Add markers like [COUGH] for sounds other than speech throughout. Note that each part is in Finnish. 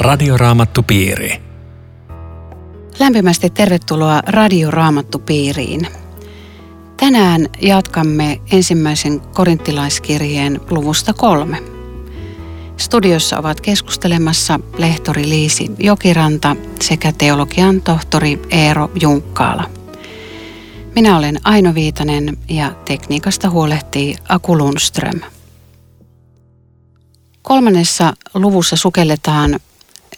Radioraamattupiiri. Lämpimästi tervetuloa Radioraamattupiiriin. Tänään jatkamme ensimmäisen korinttilaiskirjeen luvusta kolme. Studiossa ovat keskustelemassa lehtori Liisi Jokiranta sekä teologian tohtori Eero Junkkaala. Minä olen Aino Viitanen ja tekniikasta huolehtii Aku Lundström. Kolmannessa luvussa sukelletaan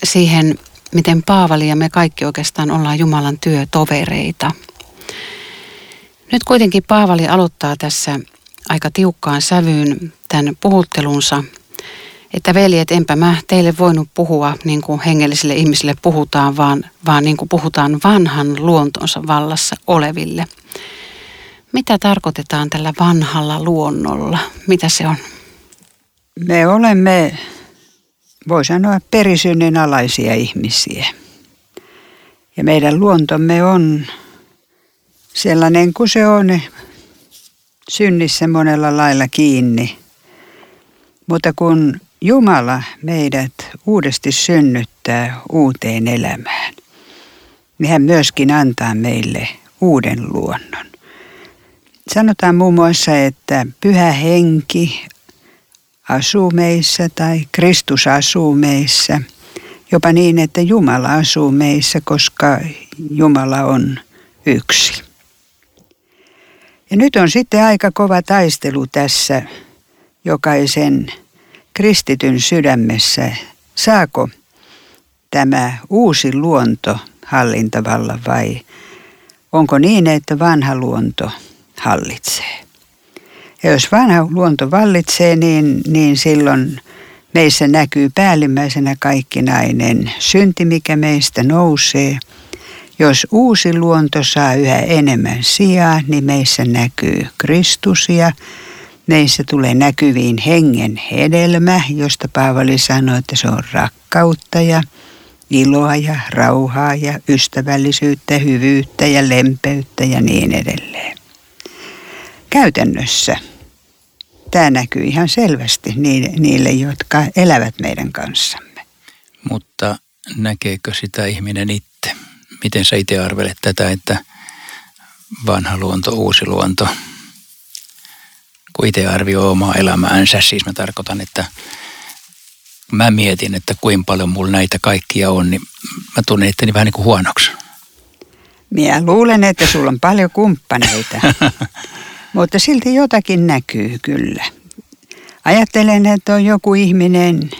siihen, miten Paavali ja me kaikki oikeastaan ollaan Jumalan työtovereita. Nyt kuitenkin Paavali aloittaa tässä aika tiukkaan sävyyn tämän puhuttelunsa, että veljet, enpä mä teille voinut puhua niin kuin hengellisille ihmisille puhutaan, vaan, vaan niin kuin puhutaan vanhan luontonsa vallassa oleville. Mitä tarkoitetaan tällä vanhalla luonnolla? Mitä se on? Me olemme, voi sanoa, perisynnin alaisia ihmisiä. Ja meidän luontomme on sellainen kuin se on synnissä monella lailla kiinni. Mutta kun Jumala meidät uudesti synnyttää uuteen elämään, niin hän myöskin antaa meille uuden luonnon. Sanotaan muun muassa, että pyhä henki asuu meissä tai Kristus asuu meissä. Jopa niin, että Jumala asuu meissä, koska Jumala on yksi. Ja nyt on sitten aika kova taistelu tässä jokaisen kristityn sydämessä. Saako tämä uusi luonto hallintavalla vai onko niin, että vanha luonto hallitsee? Ja jos vanha luonto vallitsee, niin, niin silloin meissä näkyy päällimmäisenä kaikkinainen synti, mikä meistä nousee. Jos uusi luonto saa yhä enemmän sijaa, niin meissä näkyy Kristus ja meissä tulee näkyviin hengen hedelmä, josta Paavali sanoi, että se on rakkautta ja iloa ja rauhaa ja ystävällisyyttä, hyvyyttä ja lempeyttä ja niin edelleen. Käytännössä tämä näkyy ihan selvästi niille, jotka elävät meidän kanssamme. Mutta näkeekö sitä ihminen itse? Miten sä itse arvelet tätä, että vanha luonto, uusi luonto, kun itse arvioi omaa elämäänsä, siis mä tarkoitan, että mä mietin, että kuinka paljon mulla näitä kaikkia on, niin mä tunnen itteni vähän niin kuin huonoksi. Minä luulen, että sulla on paljon kumppaneita. [LAUGHS] Mutta silti jotakin näkyy kyllä. Ajattelen, että on joku ihminen,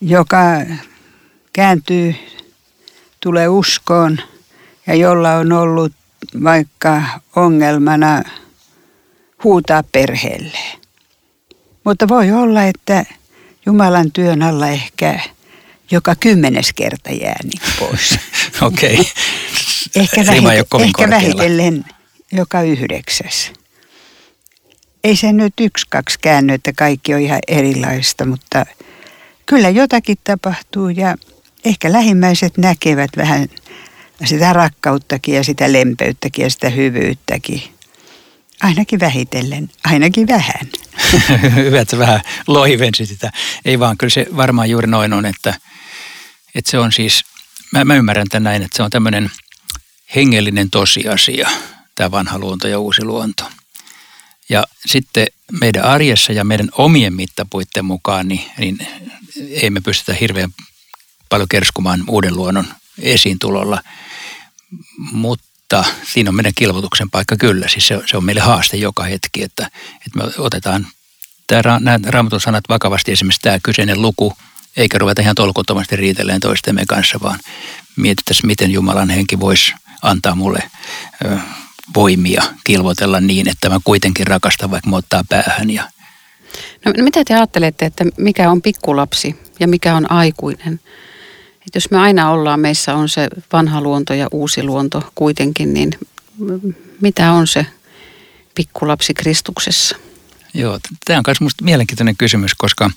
joka kääntyy, tulee uskoon ja jolla on ollut vaikka ongelmana huutaa perheelle. Mutta voi olla, että Jumalan työn alla ehkä joka kymmenes kerta jää niin pois. [LAUGHS] Okei. Okay. ehkä, vähite- ehkä vähitellen joka yhdeksäs ei se nyt yksi, kaksi käänny, että kaikki on ihan erilaista, mutta kyllä jotakin tapahtuu ja ehkä lähimmäiset näkevät vähän sitä rakkauttakin ja sitä lempeyttäkin ja sitä hyvyyttäkin. Ainakin vähitellen, ainakin vähän. [LAUGHS] Hyvä, että vähän loivensi sitä. Ei vaan, kyllä se varmaan juuri noin on, että, että se on siis, mä, mä ymmärrän tämän näin, että se on tämmöinen hengellinen tosiasia, tämä vanha luonto ja uusi luonto – ja sitten meidän arjessa ja meidän omien mittapuitten mukaan, niin, niin ei me pystytä hirveän paljon kerskumaan uuden luonnon esiintulolla. Mutta siinä on meidän kilvoituksen paikka kyllä. Siis se, se on meille haaste joka hetki, että, että me otetaan tämä, nämä raamatun sanat vakavasti, esimerkiksi tämä kyseinen luku, eikä ruveta ihan tolkuttomasti riitelleen toistemme kanssa, vaan mietittäisiin, miten Jumalan henki voisi antaa mulle voimia kilvotella niin, että mä kuitenkin rakastan, vaikka mä ottaa päähän. Ja... No, no mitä te ajattelette, että mikä on pikkulapsi ja mikä on aikuinen? Et jos me aina ollaan, meissä on se vanha luonto ja uusi luonto kuitenkin, niin mitä on se pikkulapsi Kristuksessa? Joo, tämä on myös minusta mielenkiintoinen kysymys, koska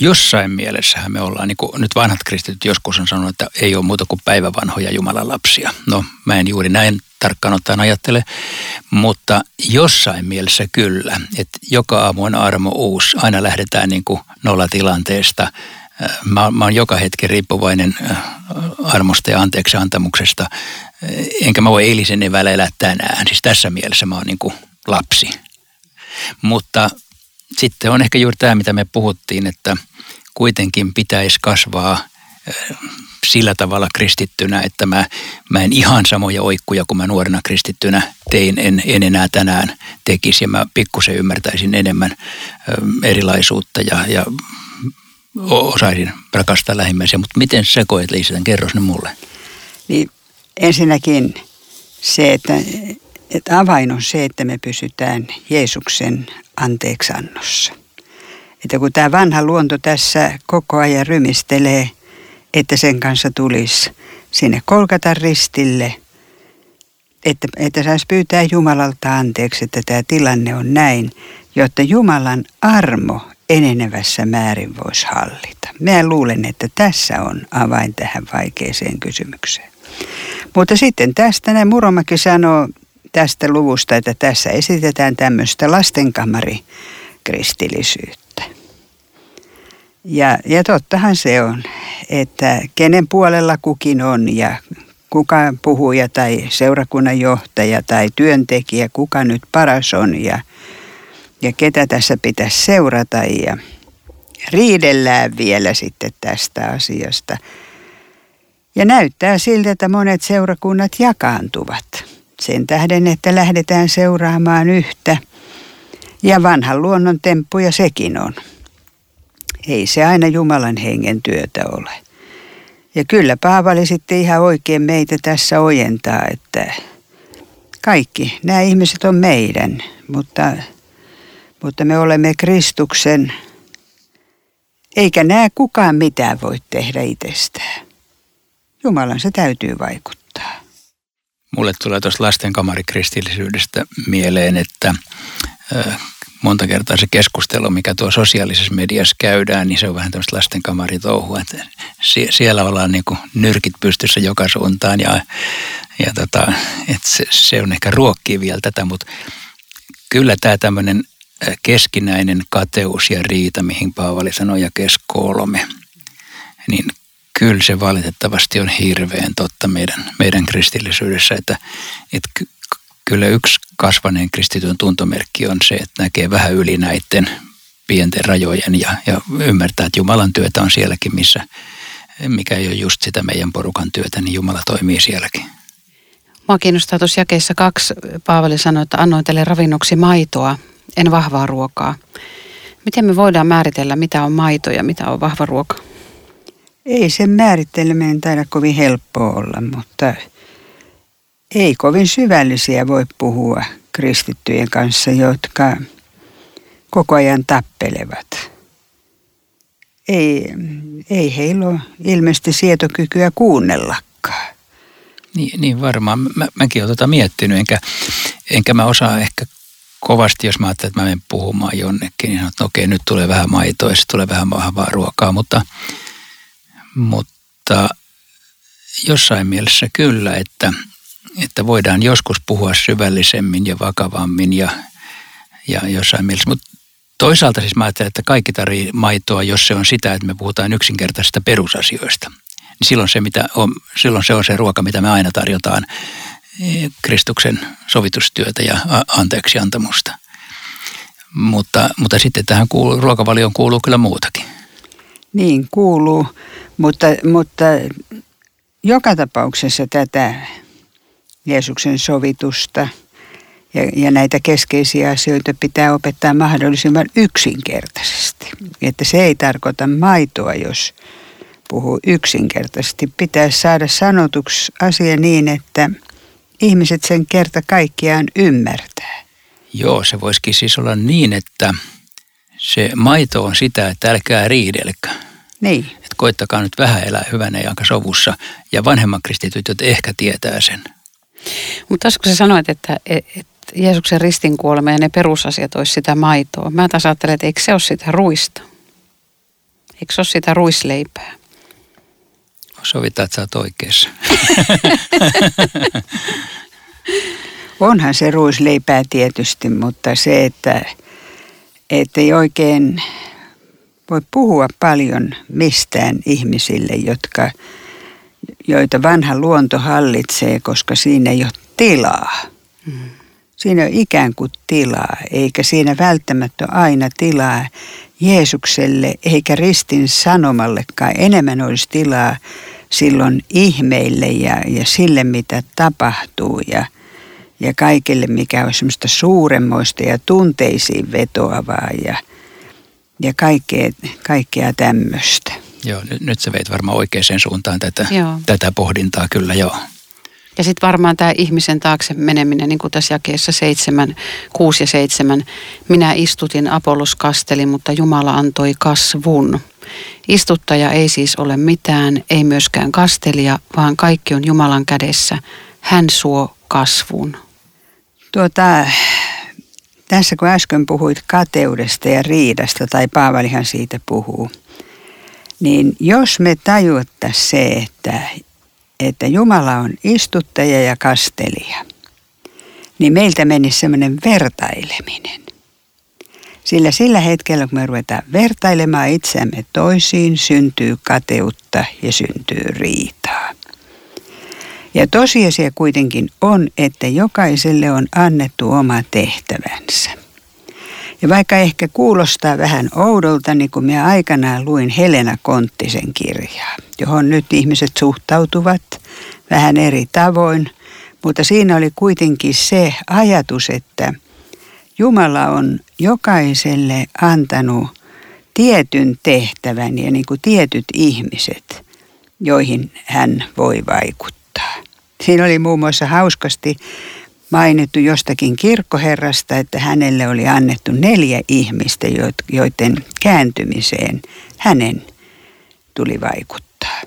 jossain mielessähän me ollaan, niin kuin nyt vanhat kristityt joskus on sanonut, että ei ole muuta kuin päivävanhoja Jumalan lapsia. No mä en juuri näin tarkkaan ottaen ajattele, mutta jossain mielessä kyllä, että joka aamu on armo uusi. Aina lähdetään niin kuin nollatilanteesta Mä, mä oon joka hetki riippuvainen armosta ja anteeksi antamuksesta. Enkä mä voi eilisen evällä elää tänään. Siis tässä mielessä mä oon niin kuin lapsi. Mutta sitten on ehkä juuri tämä, mitä me puhuttiin, että kuitenkin pitäisi kasvaa sillä tavalla kristittynä, että mä, mä en ihan samoja oikkuja kuin mä nuorena kristittynä tein, en, en enää tänään tekisi ja mä pikkusen ymmärtäisin enemmän erilaisuutta ja, ja osaisin rakastaa lähimmäisiä. Mutta miten sä koet, Liisa, kerro sinne mulle. Niin ensinnäkin se, että, että avain on se, että me pysytään Jeesuksen anteeksannossa. Että kun tämä vanha luonto tässä koko ajan rymistelee – että sen kanssa tulisi sinne kolkata ristille, että, että saisi pyytää Jumalalta anteeksi, että tämä tilanne on näin, jotta Jumalan armo enenevässä määrin voisi hallita. Mä luulen, että tässä on avain tähän vaikeeseen kysymykseen. Mutta sitten tästä näin Muromäki sanoo tästä luvusta, että tässä esitetään tämmöistä lastenkamari-kristillisyyttä. Ja, ja tottahan se on, että kenen puolella kukin on ja kuka puhuja tai seurakunnan johtaja tai työntekijä, kuka nyt paras on ja, ja ketä tässä pitäisi seurata ja riidellään vielä sitten tästä asiasta. Ja näyttää siltä, että monet seurakunnat jakaantuvat sen tähden, että lähdetään seuraamaan yhtä. Ja vanhan luonnon temppuja sekin on ei se aina Jumalan hengen työtä ole. Ja kyllä Paavali sitten ihan oikein meitä tässä ojentaa, että kaikki nämä ihmiset on meidän, mutta, mutta me olemme Kristuksen, eikä näe kukaan mitään voi tehdä itsestään. Jumalan se täytyy vaikuttaa. Mulle tulee tuosta lastenkamarikristillisyydestä mieleen, että monta kertaa se keskustelu, mikä tuo sosiaalisessa mediassa käydään, niin se on vähän tämmöistä lastenkamaritohua. Että siellä ollaan niin kuin nyrkit pystyssä joka suuntaan ja, ja tota, että se, se on ehkä ruokkii vielä tätä, mutta kyllä tämä tämmöinen keskinäinen kateus ja riita, mihin Paavali sanoi ja kes kolme, niin kyllä se valitettavasti on hirveän totta meidän, meidän kristillisyydessä, että, että kyllä yksi kasvaneen kristityn tuntomerkki on se, että näkee vähän yli näiden pienten rajojen ja, ja ymmärtää, että Jumalan työtä on sielläkin, missä, mikä ei ole just sitä meidän porukan työtä, niin Jumala toimii sielläkin. Mua kiinnostaa tuossa jakeessa kaksi. Paavali sanoi, että annoin teille ravinnoksi maitoa, en vahvaa ruokaa. Miten me voidaan määritellä, mitä on maito ja mitä on vahva ruoka? Ei sen määritteleminen taida kovin helppoa olla, mutta ei kovin syvällisiä voi puhua kristittyjen kanssa, jotka koko ajan tappelevat. Ei, ei heillä ole ilmeisesti sietokykyä kuunnellakaan. Niin, niin varmaan. Mä, mäkin olen tota miettinyt, enkä, enkä mä osaa ehkä kovasti, jos mä ajattelen, että mä menen puhumaan jonnekin, niin sanon, että okei, nyt tulee vähän maitoa ja tulee vähän vahvaa ruokaa, mutta, mutta jossain mielessä kyllä, että – että voidaan joskus puhua syvällisemmin ja vakavammin ja, ja jossain mielessä. Mutta toisaalta siis mä ajattelen, että kaikki tarvii maitoa, jos se on sitä, että me puhutaan yksinkertaisista perusasioista. Niin silloin se, mitä on, silloin se on se ruoka, mitä me aina tarjotaan, e, Kristuksen sovitustyötä ja anteeksiantamusta. Mutta, mutta sitten tähän kuuluu, ruokavalioon kuuluu kyllä muutakin. Niin, kuuluu, mutta, mutta joka tapauksessa tätä Jeesuksen sovitusta ja, ja näitä keskeisiä asioita pitää opettaa mahdollisimman yksinkertaisesti. Että se ei tarkoita maitoa, jos puhuu yksinkertaisesti. Pitää saada sanotuksi asia niin, että ihmiset sen kerta kaikkiaan ymmärtää. Joo, se voisikin siis olla niin, että se maito on sitä, että älkää riidelkö. Niin. Että koittakaa nyt vähän elää hyvänä ja sovussa. Ja vanhemman kristityt ehkä tietää sen. Mutta kun sä sanoit, että, että Jeesuksen ristin kuolema ja ne perusasiat olisi sitä maitoa. Mä taas ajattelen, että eikö se ole sitä ruista? Eikö se ole sitä ruisleipää? Sovitaan, että sä oot oikeassa. [LAUGHS] Onhan se ruisleipää tietysti, mutta se, että, että ei oikein voi puhua paljon mistään ihmisille, jotka, joita vanha luonto hallitsee, koska siinä ei ole tilaa. Mm. Siinä on ikään kuin tilaa, eikä siinä välttämättä ole aina tilaa Jeesukselle eikä ristin sanomallekaan. Enemmän olisi tilaa silloin ihmeille ja, ja sille, mitä tapahtuu ja, ja kaikille, mikä on semmoista suuremmoista ja tunteisiin vetoavaa ja, ja kaikkea, kaikkea tämmöistä. Joo, nyt, nyt sä veit varmaan oikeaan suuntaan tätä, joo. tätä pohdintaa kyllä, joo. Ja sitten varmaan tämä ihmisen taakse meneminen, niin kuin tässä jakeessa 7, 6 ja 7. Minä istutin, Apollos kasteli, mutta Jumala antoi kasvun. Istuttaja ei siis ole mitään, ei myöskään kastelija, vaan kaikki on Jumalan kädessä. Hän suo kasvun. Tuota, tässä kun äsken puhuit kateudesta ja riidasta, tai Paavalihan siitä puhuu, niin jos me tajuttaisiin se, että että Jumala on istuttaja ja kastelija, niin meiltä menisi semmoinen vertaileminen. Sillä sillä hetkellä, kun me ruvetaan vertailemaan itseämme toisiin, syntyy kateutta ja syntyy riitaa. Ja tosiasia kuitenkin on, että jokaiselle on annettu oma tehtävänsä. Ja vaikka ehkä kuulostaa vähän oudolta, niin kun minä aikanaan luin Helena Konttisen kirjaa, johon nyt ihmiset suhtautuvat vähän eri tavoin, mutta siinä oli kuitenkin se ajatus, että Jumala on jokaiselle antanut tietyn tehtävän ja niin kuin tietyt ihmiset, joihin hän voi vaikuttaa. Siinä oli muun muassa hauskasti mainittu jostakin kirkkoherrasta, että hänelle oli annettu neljä ihmistä, joiden kääntymiseen hänen tuli vaikuttaa.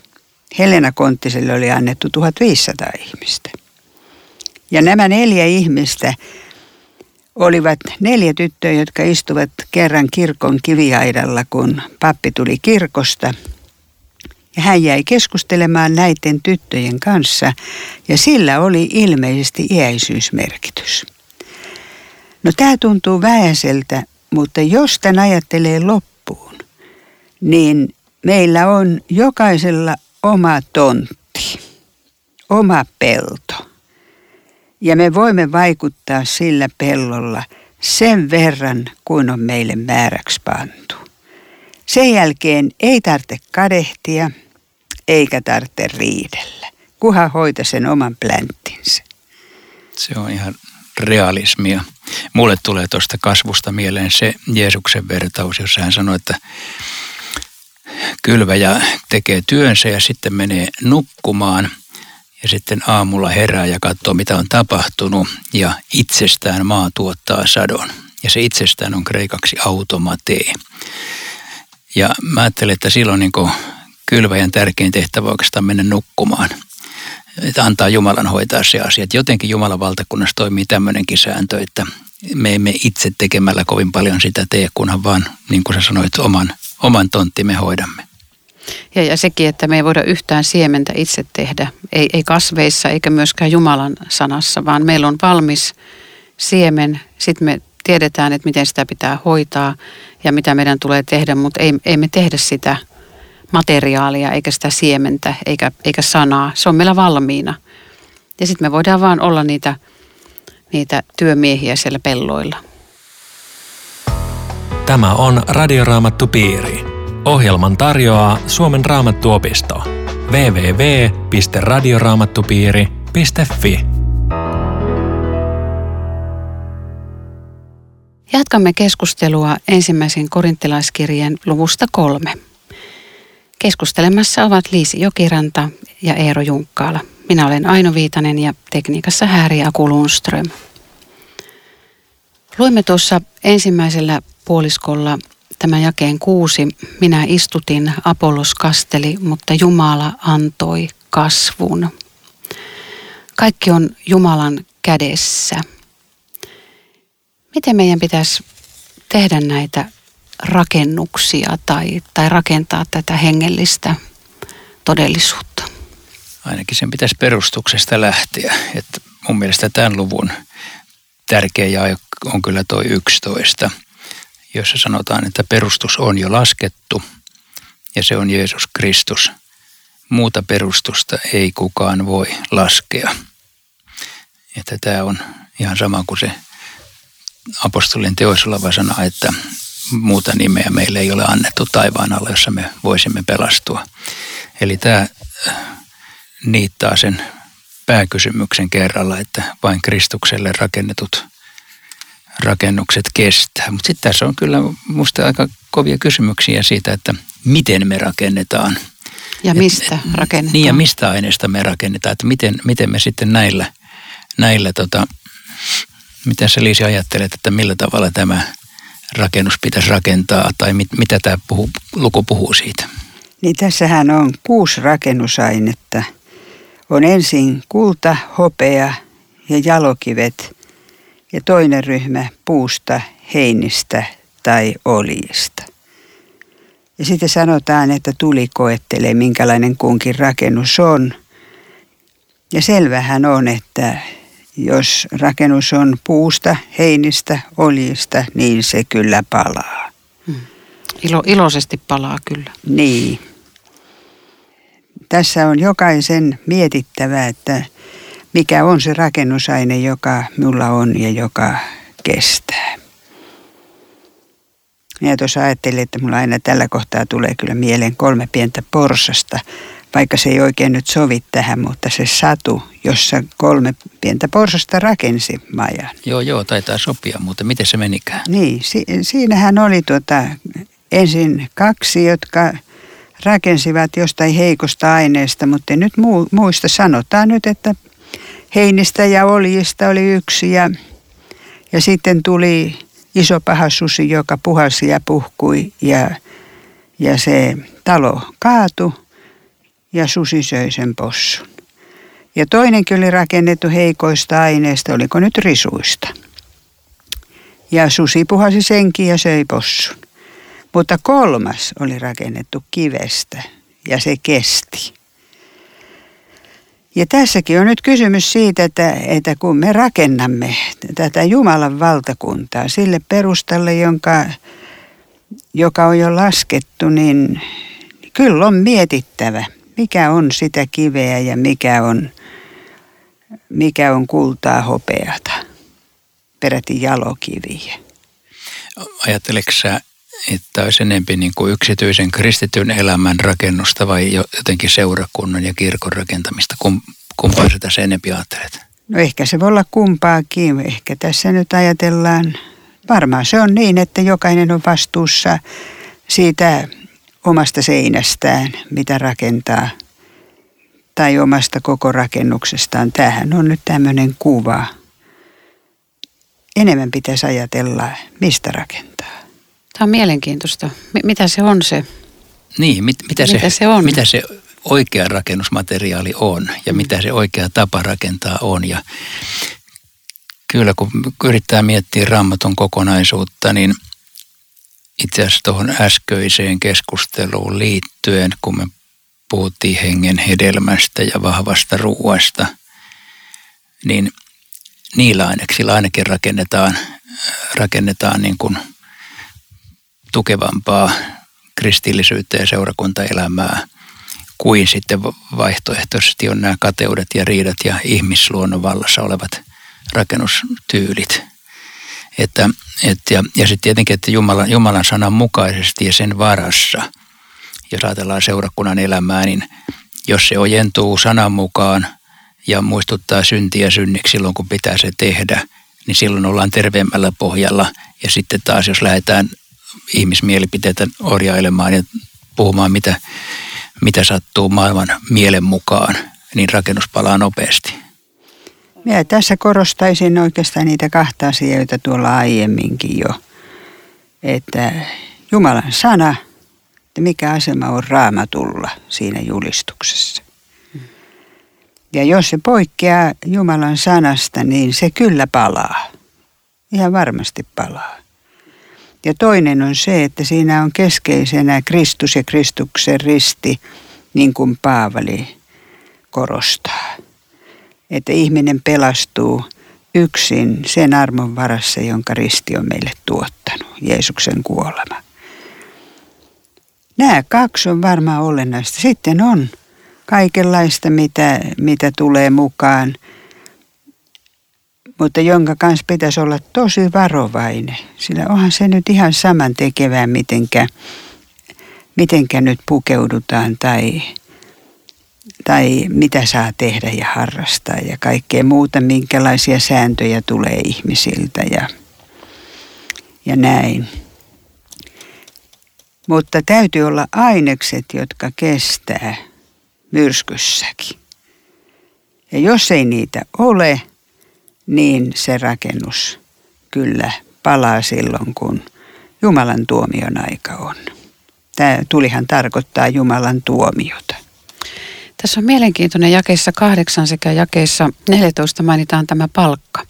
Helena Konttiselle oli annettu 1500 ihmistä. Ja nämä neljä ihmistä olivat neljä tyttöä, jotka istuvat kerran kirkon kiviaidalla, kun pappi tuli kirkosta – ja hän jäi keskustelemaan näiden tyttöjen kanssa ja sillä oli ilmeisesti iäisyysmerkitys. No tämä tuntuu vähäiseltä, mutta jos tämän ajattelee loppuun, niin meillä on jokaisella oma tontti, oma pelto. Ja me voimme vaikuttaa sillä pellolla sen verran, kuin on meille määräksi pantu. Sen jälkeen ei tarvitse kadehtia – eikä tarvitse riidellä, kuhan hoita sen oman plänttinsä. Se on ihan realismia. Mulle tulee tuosta kasvusta mieleen se Jeesuksen vertaus, jossa hän sanoi, että kylväjä tekee työnsä ja sitten menee nukkumaan ja sitten aamulla herää ja katsoo mitä on tapahtunut ja itsestään maa tuottaa sadon. Ja se itsestään on kreikaksi automatee. Ja mä ajattelen, että silloin niin kylväjän tärkein tehtävä oikeastaan mennä nukkumaan. Että antaa Jumalan hoitaa se asia. Että jotenkin Jumalan valtakunnassa toimii tämmöinenkin sääntö, että me emme itse tekemällä kovin paljon sitä tee, kunhan vaan, niin kuin sä sanoit, oman, oman tonttimme hoidamme. Ja, ja sekin, että me ei voida yhtään siementä itse tehdä, ei, ei kasveissa eikä myöskään Jumalan sanassa, vaan meillä on valmis siemen, sitten me tiedetään, että miten sitä pitää hoitaa ja mitä meidän tulee tehdä, mutta ei, ei me tehdä sitä materiaalia, eikä sitä siementä, eikä, eikä sanaa. Se on meillä valmiina. Ja sitten me voidaan vaan olla niitä, niitä työmiehiä siellä pelloilla. Tämä on Radioraamattu Piiri. Ohjelman tarjoaa Suomen raamattuopisto. www.radioraamattupiiri.fi Jatkamme keskustelua ensimmäisen korintilaiskirjeen luvusta kolme. Keskustelemassa ovat Liisi Jokiranta ja Eero Junkkaala. Minä olen Aino Viitanen ja tekniikassa Häri Aku Lundström. Luimme tuossa ensimmäisellä puoliskolla tämän jakeen kuusi. Minä istutin, Apollos kasteli, mutta Jumala antoi kasvun. Kaikki on Jumalan kädessä. Miten meidän pitäisi tehdä näitä rakennuksia tai, tai rakentaa tätä hengellistä todellisuutta. Ainakin sen pitäisi perustuksesta lähteä. Että mun mielestä tämän luvun tärkeä jae on kyllä tuo 11, jossa sanotaan, että perustus on jo laskettu ja se on Jeesus Kristus. Muuta perustusta ei kukaan voi laskea. Että tämä on ihan sama kuin se apostolien teoissa oleva sana, että muuta nimeä meille ei ole annettu taivaan alla, jossa me voisimme pelastua. Eli tämä äh, niittaa sen pääkysymyksen kerralla, että vain Kristukselle rakennetut rakennukset kestää. Mutta sitten tässä on kyllä minusta aika kovia kysymyksiä siitä, että miten me rakennetaan. Ja mistä Et, rakennetaan. Niin ja mistä aineesta me rakennetaan, että miten, miten me sitten näillä, näillä tota, mitä sä Liisi ajattelet, että millä tavalla tämä rakennus pitäisi rakentaa tai mit, mitä tämä puhuu, luku puhuu siitä? Niin tässähän on kuusi rakennusainetta. On ensin kulta, hopea ja jalokivet ja toinen ryhmä puusta, heinistä tai oljista. Ja sitten sanotaan, että tuli koettelee, minkälainen kunkin rakennus on. Ja selvähän on, että jos rakennus on puusta, heinistä, oljista, niin se kyllä palaa. Hmm. Ilo, iloisesti palaa kyllä. Niin. Tässä on jokaisen mietittävä, että mikä on se rakennusaine, joka minulla on ja joka kestää. Minä tuossa ajattelin, että mulla aina tällä kohtaa tulee kyllä mieleen kolme pientä porsasta, vaikka se ei oikein nyt sovi tähän, mutta se satu, jossa kolme pientä porsasta rakensi majan. Joo, joo, taitaa sopia, mutta miten se menikään? Niin, si- siinähän oli tuota, ensin kaksi, jotka rakensivat jostain heikosta aineesta, mutta nyt muu, muista sanotaan nyt, että heinistä ja oljista oli yksi ja, ja sitten tuli iso paha susi, joka puhasi ja puhkui ja, ja se talo kaatui ja susi söi sen possun. Ja toinenkin oli rakennettu heikoista aineista, oliko nyt risuista. Ja susi puhasi senkin ja söi possun. Mutta kolmas oli rakennettu kivestä ja se kesti. Ja tässäkin on nyt kysymys siitä, että, että kun me rakennamme tätä Jumalan valtakuntaa sille perustalle, jonka, joka on jo laskettu, niin kyllä on mietittävä, mikä on sitä kiveä ja mikä on, mikä on kultaa hopeata, peräti jalokiviä. Ajatteleeko sä, että olisi enemmän niin kuin yksityisen kristityn elämän rakennusta vai jotenkin seurakunnan ja kirkon rakentamista? Kumpaa sä tässä enempi ajattelet? No ehkä se voi olla kumpaakin. Ehkä tässä nyt ajatellaan, varmaan se on niin, että jokainen on vastuussa siitä omasta seinästään, mitä rakentaa, tai omasta koko rakennuksestaan. Tämähän on nyt tämmöinen kuva. Enemmän pitäisi ajatella, mistä rakentaa. Tämä on mielenkiintoista. M- mitä se on se? Niin, mit, mitä, mitä se, se on? Mitä se oikea rakennusmateriaali on ja mm. mitä se oikea tapa rakentaa on. Ja kyllä kun yrittää miettiä raamatun kokonaisuutta, niin itse asiassa tuohon äskeiseen keskusteluun liittyen, kun me puhuttiin hengen hedelmästä ja vahvasta ruuasta, niin niillä aineksilla ainakin rakennetaan, rakennetaan niin kuin – tukevampaa kristillisyyttä ja seurakuntaelämää kuin sitten vaihtoehtoisesti on nämä kateudet ja riidat ja ihmisluonnon vallassa olevat rakennustyylit. Että, et, ja, ja sitten tietenkin, että Jumalan, Jumalan sanan mukaisesti ja sen varassa, jos ajatellaan seurakunnan elämää, niin jos se ojentuu sanan mukaan ja muistuttaa syntiä synniksi silloin, kun pitää se tehdä, niin silloin ollaan terveemmällä pohjalla. Ja sitten taas, jos lähdetään ihmismielipiteitä orjailemaan ja puhumaan, mitä, mitä sattuu maailman mielen mukaan, niin rakennus palaa nopeasti. Minä tässä korostaisin oikeastaan niitä kahta asiaa, joita tuolla aiemminkin jo. Että Jumalan sana, että mikä asema on raamatulla siinä julistuksessa. Ja jos se poikkeaa Jumalan sanasta, niin se kyllä palaa. Ihan varmasti palaa. Ja toinen on se, että siinä on keskeisenä Kristus ja Kristuksen risti, niin kuin Paavali korostaa. Että ihminen pelastuu yksin sen armon varassa, jonka risti on meille tuottanut. Jeesuksen kuolema. Nämä kaksi on varmaan olennaista. Sitten on kaikenlaista, mitä, mitä tulee mukaan, mutta jonka kanssa pitäisi olla tosi varovainen. Sillä onhan se nyt ihan saman tekevää, mitenkä, mitenkä nyt pukeudutaan tai, tai mitä saa tehdä ja harrastaa ja kaikkea muuta, minkälaisia sääntöjä tulee ihmisiltä ja, ja näin. Mutta täytyy olla ainekset, jotka kestää myrskyssäkin. Ja jos ei niitä ole, niin se rakennus kyllä palaa silloin, kun Jumalan tuomion aika on. Tämä tulihan tarkoittaa Jumalan tuomiota. Tässä on mielenkiintoinen jakeessa kahdeksan sekä jakeessa 14 mainitaan tämä palkka.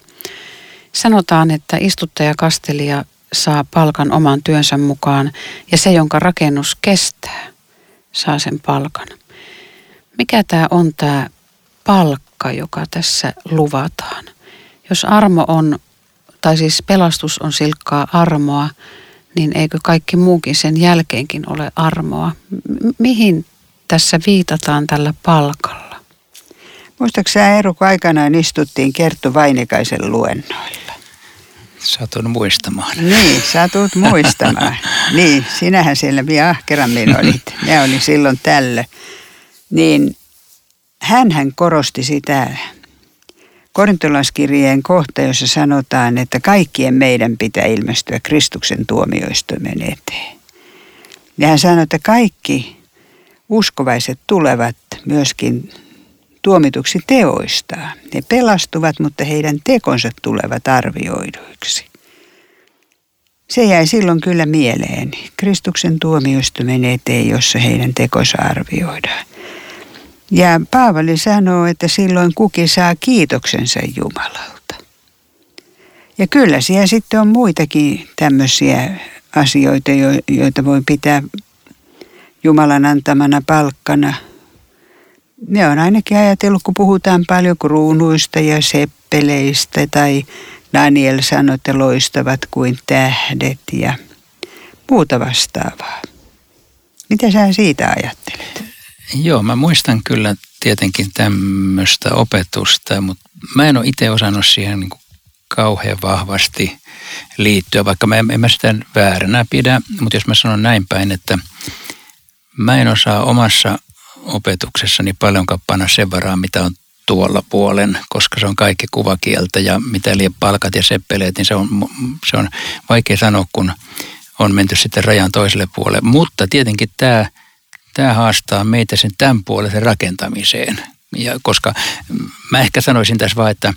Sanotaan, että istuttaja kastelija saa palkan oman työnsä mukaan ja se, jonka rakennus kestää, saa sen palkan. Mikä tämä on tämä palkka, joka tässä luvataan? Jos armo on, tai siis pelastus on silkkaa armoa, niin eikö kaikki muukin sen jälkeenkin ole armoa? M- mihin tässä viitataan tällä palkalla? Muistaakseni sä Eero, kun aikanaan istuttiin Kerttu Vainikaisen luennoilla? Satun muistamaan. Niin, satut [LAUGHS] muistamaan. niin, sinähän siellä vielä ahkerammin olit. Ne oli silloin tällö. Niin hän korosti sitä korintolaskirjeen kohta, jossa sanotaan, että kaikkien meidän pitää ilmestyä Kristuksen tuomioistuimen eteen. Ja hän sanoi, että kaikki uskovaiset tulevat myöskin tuomituksi teoistaan. He pelastuvat, mutta heidän tekonsa tulevat arvioiduiksi. Se jäi silloin kyllä mieleen. Kristuksen tuomioistuimen eteen, jossa heidän tekonsa arvioidaan. Ja Paavali sanoo, että silloin kuki saa kiitoksensa Jumalalta. Ja kyllä siellä sitten on muitakin tämmöisiä asioita, joita voi pitää Jumalan antamana palkkana. Ne on ainakin ajatellut, kun puhutaan paljon kruunuista ja seppeleistä tai Daniel sanoi, että loistavat kuin tähdet ja muuta vastaavaa. Mitä sä siitä ajattelet? Joo, mä muistan kyllä tietenkin tämmöistä opetusta, mutta mä en ole itse osannut siihen niin kauhean vahvasti liittyä, vaikka mä en, en mä sitä vääränä pidä, mutta jos mä sanon näin päin, että mä en osaa omassa opetuksessani paljonkaan panna sen varaan, mitä on tuolla puolen, koska se on kaikki kuvakieltä ja mitä liian palkat ja seppeleet, niin se on, se on vaikea sanoa, kun on menty sitten rajan toiselle puolelle. Mutta tietenkin tämä tämä haastaa meitä sen tämän puolisen rakentamiseen. Ja koska mä ehkä sanoisin tässä vaan, että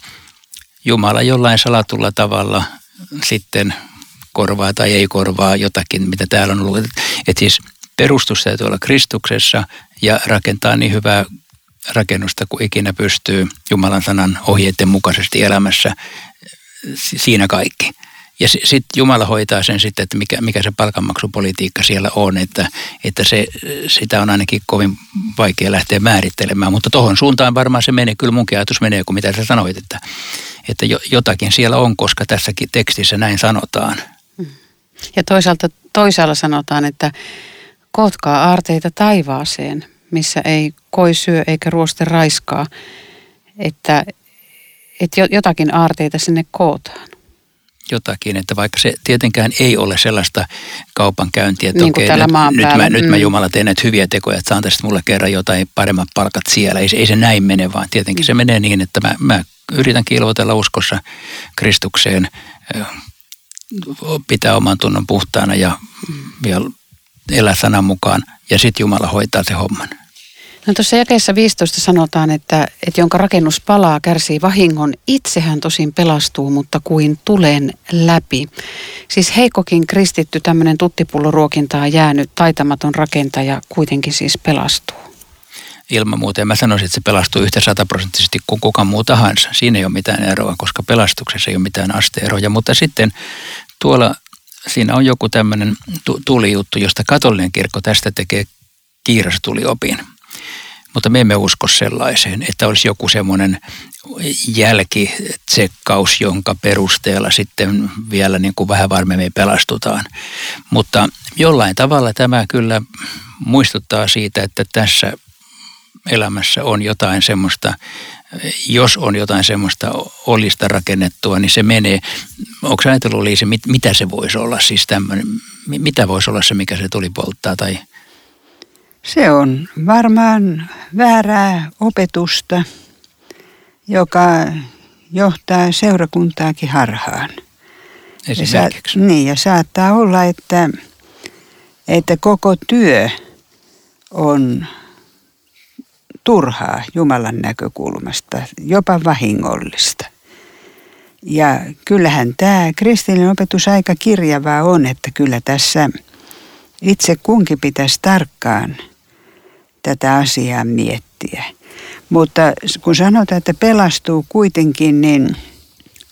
Jumala jollain salatulla tavalla sitten korvaa tai ei korvaa jotakin, mitä täällä on ollut. Että siis perustus täytyy olla Kristuksessa ja rakentaa niin hyvää rakennusta kuin ikinä pystyy Jumalan sanan ohjeiden mukaisesti elämässä. Siinä kaikki. Ja sitten Jumala hoitaa sen sitten, että mikä, mikä se palkanmaksupolitiikka siellä on, että, että se, sitä on ainakin kovin vaikea lähteä määrittelemään. Mutta tuohon suuntaan varmaan se menee, kyllä munkin ajatus menee, kuin mitä sä sanoit, että, että jotakin siellä on, koska tässäkin tekstissä näin sanotaan. Ja toisaalta toisaalla sanotaan, että kootkaa aarteita taivaaseen, missä ei koi syö eikä ruoste raiskaa, että, että jotakin aarteita sinne kootaan jotakin, että vaikka se tietenkään ei ole sellaista kaupankäyntiä, että niin okei, nyt, nyt, mä, mm. nyt mä Jumala teen näitä hyviä tekoja, että saan tästä mulle kerran jotain paremmat palkat siellä. Ei, ei se näin mene, vaan tietenkin mm. se menee niin, että mä, mä yritän kilvoitella uskossa Kristukseen, pitää oman tunnon puhtaana ja, ja elää sanan mukaan ja sitten Jumala hoitaa se homman. No tuossa jakeessa 15 sanotaan, että, että jonka rakennus palaa, kärsii vahingon. Itsehän tosin pelastuu, mutta kuin tulen läpi. Siis heikokin kristitty, tämmöinen tuttipulloruokintaa jäänyt, taitamaton rakentaja kuitenkin siis pelastuu. Ilman muuta. Ja mä sanoisin, että se pelastuu yhtä sataprosenttisesti kuin kuka muu tahansa. Siinä ei ole mitään eroa, koska pelastuksessa ei ole mitään asteeroja. Mutta sitten tuolla siinä on joku tämmöinen tulijuttu, josta katolinen kirkko tästä tekee kiirastuli opin mutta me emme usko sellaiseen, että olisi joku semmoinen jälkitsekkaus, jonka perusteella sitten vielä niin kuin vähän varmemmin pelastutaan. Mutta jollain tavalla tämä kyllä muistuttaa siitä, että tässä elämässä on jotain semmoista, jos on jotain semmoista olista rakennettua, niin se menee. Onko ajatellut Liisi, mitä se voisi olla siis tämmöinen, mitä voisi olla se, mikä se tuli polttaa tai – se on varmaan väärää opetusta, joka johtaa seurakuntaakin harhaan. Esimerkiksi. Ja, sa- niin, ja saattaa olla, että, että koko työ on turhaa Jumalan näkökulmasta, jopa vahingollista. Ja kyllähän tämä kristillinen opetus aika kirjavaa on, että kyllä tässä itse kunkin pitäisi tarkkaan – tätä asiaa miettiä. Mutta kun sanotaan, että pelastuu kuitenkin, niin,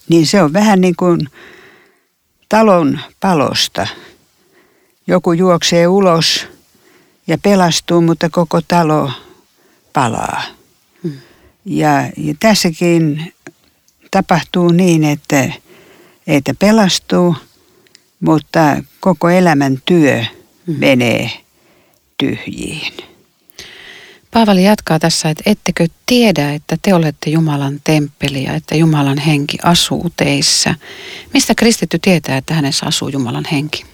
niin se on vähän niin kuin talon palosta. Joku juoksee ulos ja pelastuu, mutta koko talo palaa. Hmm. Ja, ja tässäkin tapahtuu niin, että, että pelastuu, mutta koko elämän työ hmm. menee tyhjiin. Paavali jatkaa tässä, että ettekö tiedä, että te olette Jumalan temppeli ja että Jumalan henki asuu teissä. Mistä kristitty tietää, että hänessä asuu Jumalan henki?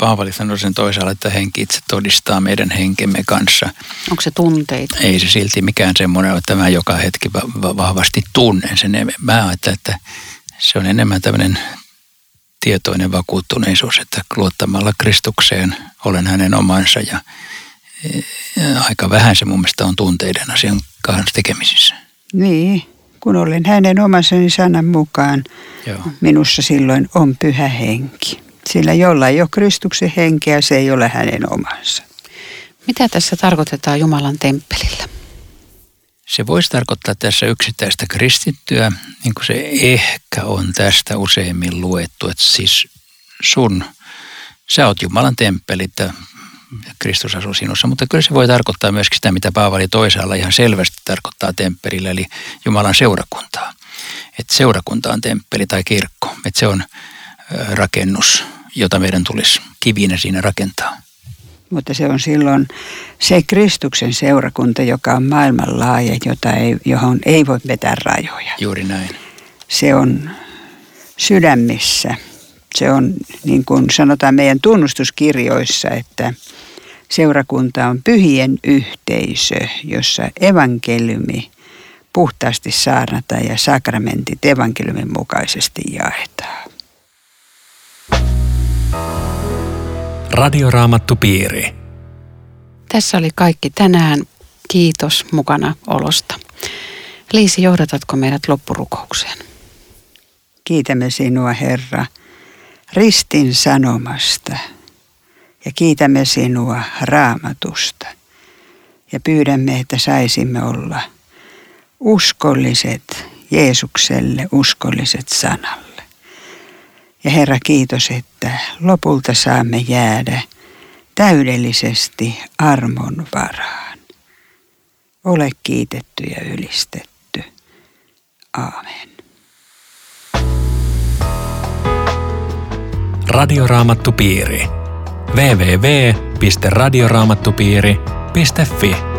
Paavali sanoi sen toisaalta, että henki itse todistaa meidän henkemme kanssa. Onko se tunteita? Ei se silti mikään semmoinen, että mä joka hetki vahvasti tunnen sen. Mä ajattelen, että se on enemmän tämmöinen tietoinen vakuuttuneisuus, että luottamalla Kristukseen olen hänen omansa ja aika vähän se mun mielestä on tunteiden asian kanssa tekemisissä. Niin, kun olen hänen omassani sanan mukaan, Joo. minussa silloin on pyhä henki. Sillä jolla ei ole Kristuksen henkeä, se ei ole hänen omansa. Mitä tässä tarkoitetaan Jumalan temppelillä? Se voisi tarkoittaa tässä yksittäistä kristittyä, niin kuin se ehkä on tästä useimmin luettu, että siis sun, sä oot Jumalan temppeli, että Kristus asuu sinussa, mutta kyllä se voi tarkoittaa myöskin sitä, mitä Paavali toisaalla ihan selvästi tarkoittaa temppelillä, eli Jumalan seurakuntaa. Että seurakunta on temppeli tai kirkko, että se on rakennus, jota meidän tulisi kivinä siinä rakentaa. Mutta se on silloin se Kristuksen seurakunta, joka on maailmanlaaja, jota ei, johon ei voi vetää rajoja. Juuri näin. Se on sydämissä. Se on niin kuin sanotaan meidän tunnustuskirjoissa, että Seurakunta on pyhien yhteisö, jossa evankeliumi puhtaasti saarnataan ja sakramentit evankeliumin mukaisesti jaetaan. Radioraamattupiiri. Tässä oli kaikki tänään. Kiitos mukana olosta. Liisi, johdatatko meidät loppurukoukseen? Kiitämme sinua, Herra, ristin sanomasta – ja kiitämme sinua raamatusta ja pyydämme, että saisimme olla uskolliset Jeesukselle, uskolliset sanalle. Ja Herra, kiitos, että lopulta saamme jäädä täydellisesti armon varaan. Ole kiitetty ja ylistetty. Aamen. Radioraamattupiiri www.radioraamattupiiri.fi